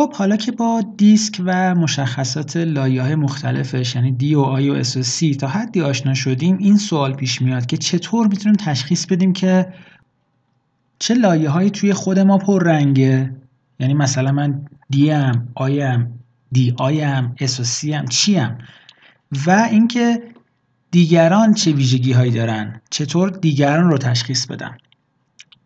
خب حالا که با دیسک و مشخصات لایه های مختلفش یعنی D و I و S و C تا حدی آشنا شدیم این سوال پیش میاد که چطور می‌تونیم تشخیص بدیم که چه لایه هایی توی خود ما پر رنگه یعنی مثلا من D ام I ام DI ام S و C ام چی ام؟ و اینکه دیگران چه ویژگی هایی دارن؟ چطور دیگران رو تشخیص بدم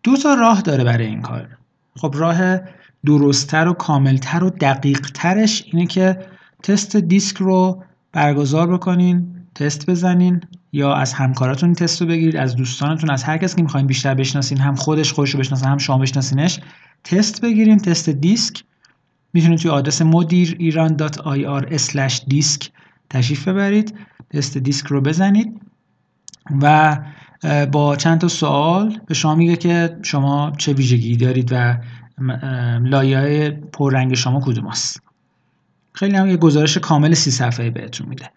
دو تا راه داره برای این کار. خب راه درستتر و کاملتر و دقیقترش اینه که تست دیسک رو برگزار بکنین تست بزنین یا از همکاراتون تست رو بگیرید از دوستانتون از هر کسی که می‌خواین بیشتر بشناسین هم خودش خودش رو بشناسین هم شما بشناسینش تست بگیرین تست دیسک. می‌تونید توی آدرس مدیر ایران دیسک تشریف ببرید تست دیسک رو بزنید و با چند تا سوال به شما میگه که شما چه ویژگی دارید و لایه پررنگ شما کدوم است خیلی هم یه گزارش کامل سی صفحه بهتون میده.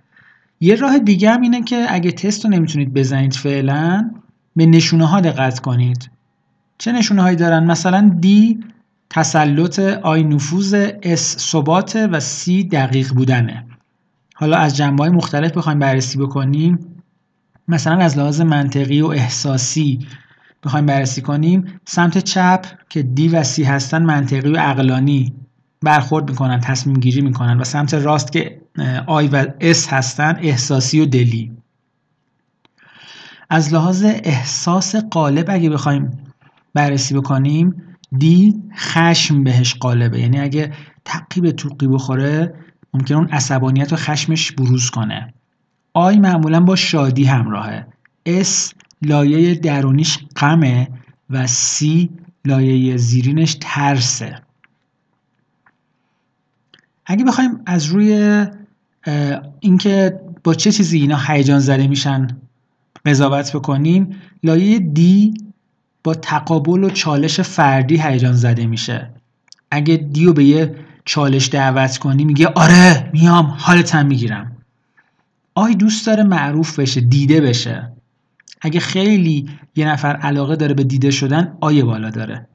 یه راه دیگه هم اینه که اگه تست رو نمی‌تونید بزنید فعلا به نشونه ها دقت کنید. چه نشونه هایی دارن؟ مثلا D تسلط I نفوذ S ثبات و C دقیق بودنه. حالا از جنبه های مختلف بخوایم بررسی بکنیم. مثلا از لحاظ منطقی و احساسی. بخوایم بررسی کنیم سمت چپ که دی و سی هستن منطقی و عقلانی برخورد می‌کنن تصمیم گیری می‌کنن و سمت راست که آی و اس هستن احساسی و دلی. از لحاظ احساس قالب اگه بخوایم بررسی بکنیم دی خشم بهش قالبه. یعنی اگه تقی به توقی بخوره ممکن اون عصبانیت و خشمش بروز کنه. آی معمولا با شادی همراهه. اس لایه درونیش غمه و سی لایه زیرینش ترسه. اگه بخوایم از روی اینکه با چه چیزی اینا هیجان زده میشن قضاوت بکنیم لایه دی با تقابل و چالش فردی هیجان زده میشه. اگه دیو به یه چالش دعوت کنی میگه آره میام حالتم می‌گیرم. آی دوست داره معروف بشه دیده بشه. اگه خیلی یه نفر علاقه داره به دیده شدن آیه بالا داره.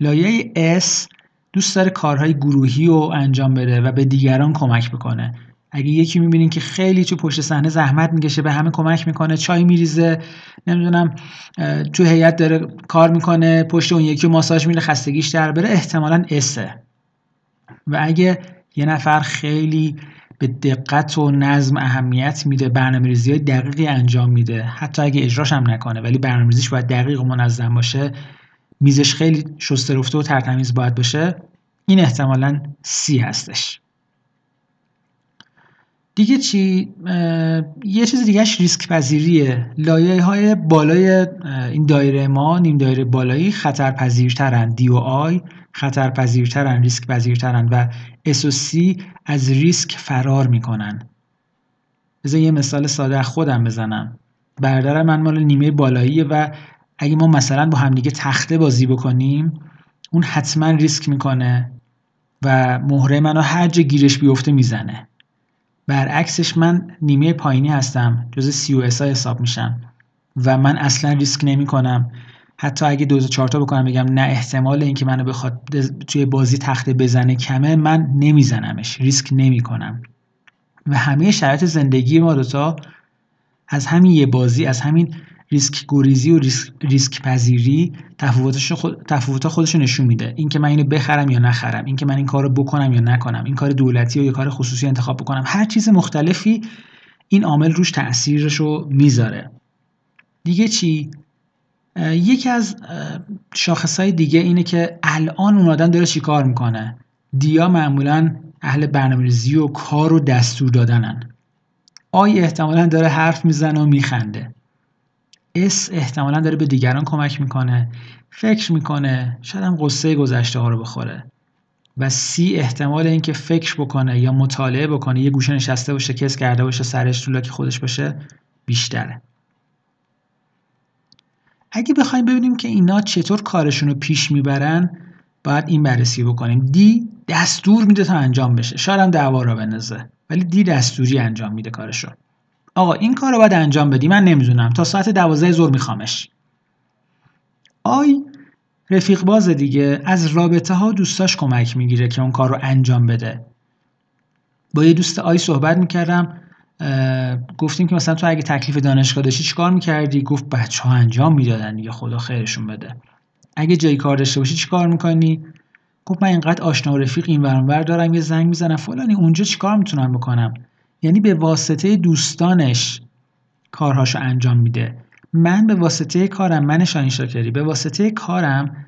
لایه S دوست داره کارهای گروهی رو انجام بده و به دیگران کمک بکنه. اگه یکی می‌بینین که خیلی تو پشت صحنه زحمت می‌کشه به همه کمک می‌کنه چای میریزه نمی‌دونم تو هیئت داره کار می‌کنه پشت اون یکی ماساژ میره خستگیش در بره احتمالا اسه و اگه یه نفر خیلی به دقت و نظم اهمیت میده برنامه ریزی های دقیقی انجام میده. حتی اگه اجراش هم نکنه ولی برنامه ریزیش باید دقیق و منظم باشه. میزش خیلی شسته رفته و ترتمیز باید باشه. این احتمالا سی هستش. دیگه چی؟ یه چیز دیگهش ریسک پذیریه لایه های بالای این دایره ما نیم دایره بالایی خطر پذیرترن D و I خطر پذیرترن ریسک پذیرترن و C از ریسک فرار می‌کنن. بذار یه مثال ساده خودم بزنم. برادر من مال نیمه بالاییه و اگه ما مثلا با همدیگه تخته بازی بکنیم اون حتما ریسک می‌کنه و مهره منو هر جا گیرش بیفته می‌زنه. برعکسش من نیمه پایینی هستم جز سی و حساب میشم و من اصلا ریسک نمی کنم حتی اگه دو چهار تا بکنم بگم نه احتمال اینکه منو بخواد توی بازی تخته بزنه کمه من نمیزنمش ریسک نمی کنم و همه شرایط زندگی ما دوتا از همین یه بازی از همین ریسک گریزی و ریسک, ریسک پذیری تفاوتش خود، تفاوت خودش نشون میده. اینکه من اینو بخرم یا نخرم اینکه من این کارو بکنم یا نکنم این کار دولتی یا کار خصوصی انتخاب بکنم هر چیز مختلفی این عامل روش تاثیرش رو می‌ذاره. دیگه چی؟ یکی از شاخصهای دیگه اینه که الان اون آدم داره چیکار می‌کنه؟ دیا معمولا اهل برنامه‌ریزی و کار و دستور دادنن. آی احتمالا داره حرف می‌زنه و میخنده. اس احتمالا داره به دیگران کمک می‌کنه فکر می‌کنه شاید هم قصه گذشته ها رو بخوره. و سی احتمال اینکه فکر بکنه یا مطالعه بکنه یه گوشه نشسته باشه کس کرده باشه سرش تو که خودش باشه بیشتره. اگه بخوایم ببینیم که اینا چطور کارشون رو پیش می‌برن باید این بررسی بکنیم. دی دستور میده تا انجام بشه. شاید هم دعوا را بندازه ولی دی دستوری انجام میده کارشو. آقا این کار رو باید انجام بدی. من نمی‌دونم. تا ساعت دوازده ظهر میخوامش. آی رفیق باز دیگه. از رابطه ها دوستاش کمک می‌گیره که اون کار رو انجام بده. با یه دوست آی صحبت می‌کردم. گفتیم که مثلا تو اگه تکلیف دانشگاه داشتی چیکار می‌کردی؟ گفت بچه ها انجام می‌دادن دیگه خدا خیرشون بده. اگه جایی کار داشته باشی چیکار می‌کنی؟ گفت من اینقدر آشنا و رفیق این ور دارم یه زنگ می‌زنم فلانی اونجا چیکار می‌تونم بکنم؟ یعنی به واسطه دوستانش کارهاشو انجام میده. من به واسطه کارم من شاهین شاکری به واسطه کارم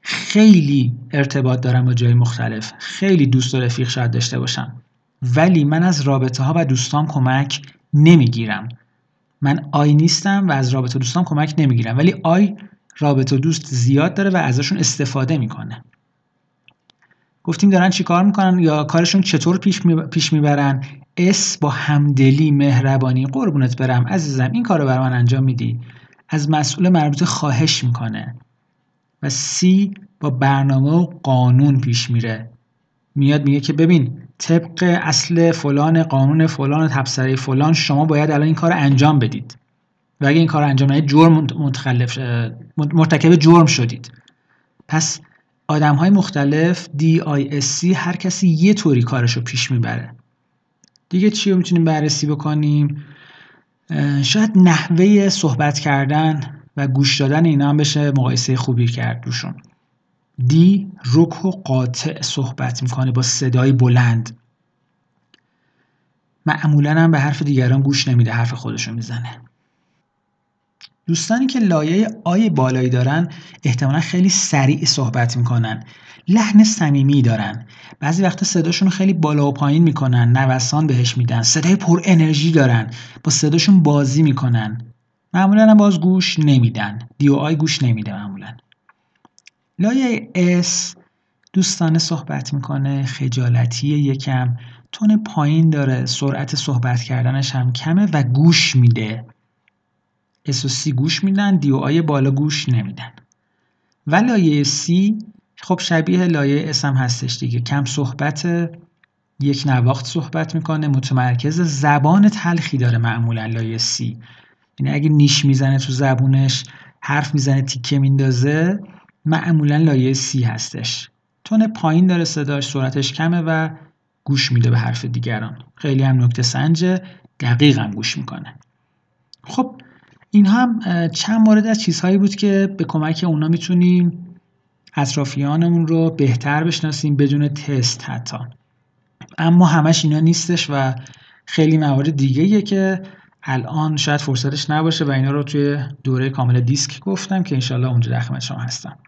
خیلی ارتباط دارم با جای مختلف. خیلی دوست و رفیق شاید داشته باشم. ولی من از رابطه ها و دوستان کمک نمی‌گیرم. من I نیستم و از رابطه دوستان کمک نمی‌گیرم. ولی I رابطه دوست زیاد داره و ازشون استفاده می‌کنه. گفتیم دارن چیکار می‌کنن؟ یا کارشون چطور پیش, می‌برن؟ S با همدلی مهربانی. قربونت برم عزیزم این کارو بر من انجام میدی. از مسئول مربوطه خواهش می‌کنه. و C با برنامه و قانون پیش میره. میاد میگه که ببین طبق اصل فلان قانون فلان تبصره فلان شما باید الان این کار انجام بدید. و اگه این کار انجام ندید جرم متخلف مرتکب جرم شدید. پس آدم های مختلف DISC هر کسی یه طوری کارش رو پیش می‌بره. دیگه چی رو می‌تونیم بررسی بکنیم؟ شاید نحوه صحبت کردن و گوش دادن اینا هم بشه مقایسه خوبی کرد روشون. دی رک و قاطع صحبت می‌کنه با صدای بلند. معمولا هم به حرف دیگران گوش نمیده حرف خودشو می‌زنه. دوستانی که لایه آی بالایی دارن احتمالا خیلی سریع صحبت می‌کنن. لحن صمیمی دارن. بعضی وقتا صداشون خیلی بالا و پایین می‌کنن نوسان بهش میدن. صدای پر انرژی دارن با صداشون بازی می‌کنن. معمولا هم باز گوش نمیدن. دی و آی گوش نمیده معمولا. لایه S دوستانه صحبت می‌کنه خجالتی یکم تن پایین داره سرعت صحبت کردنش هم کمه و گوش میده. S و C گوش میدن D و I بالا گوش نمیدن. و لایه C خب شبیه لایه S هم هستش دیگه. کم صحبت یک نواخت صحبت می‌کنه متمرکز زبان تلخی داره معمولا لایه C یعنی اگه نیش می‌زنه تو زبونش حرف می‌زنه تیکه میندازه معمولا لایه سی هستش. تون پایین داره صداش سرعتش کمه و گوش میده به حرف دیگران. خیلی هم نکته سنجه دقیق هم گوش می‌کنه. خب این هم چند مورد از چیزهایی بود که به کمک اونا می‌تونیم اطرافیانمون رو بهتر بشناسیم بدون تست حتی. اما همش اینا نیستش و خیلی موارد دیگه که الان شاید فرصتش نباشه و اینا رو توی دوره کامل دیسک گفتم که انشالله اونجا در شما هستم.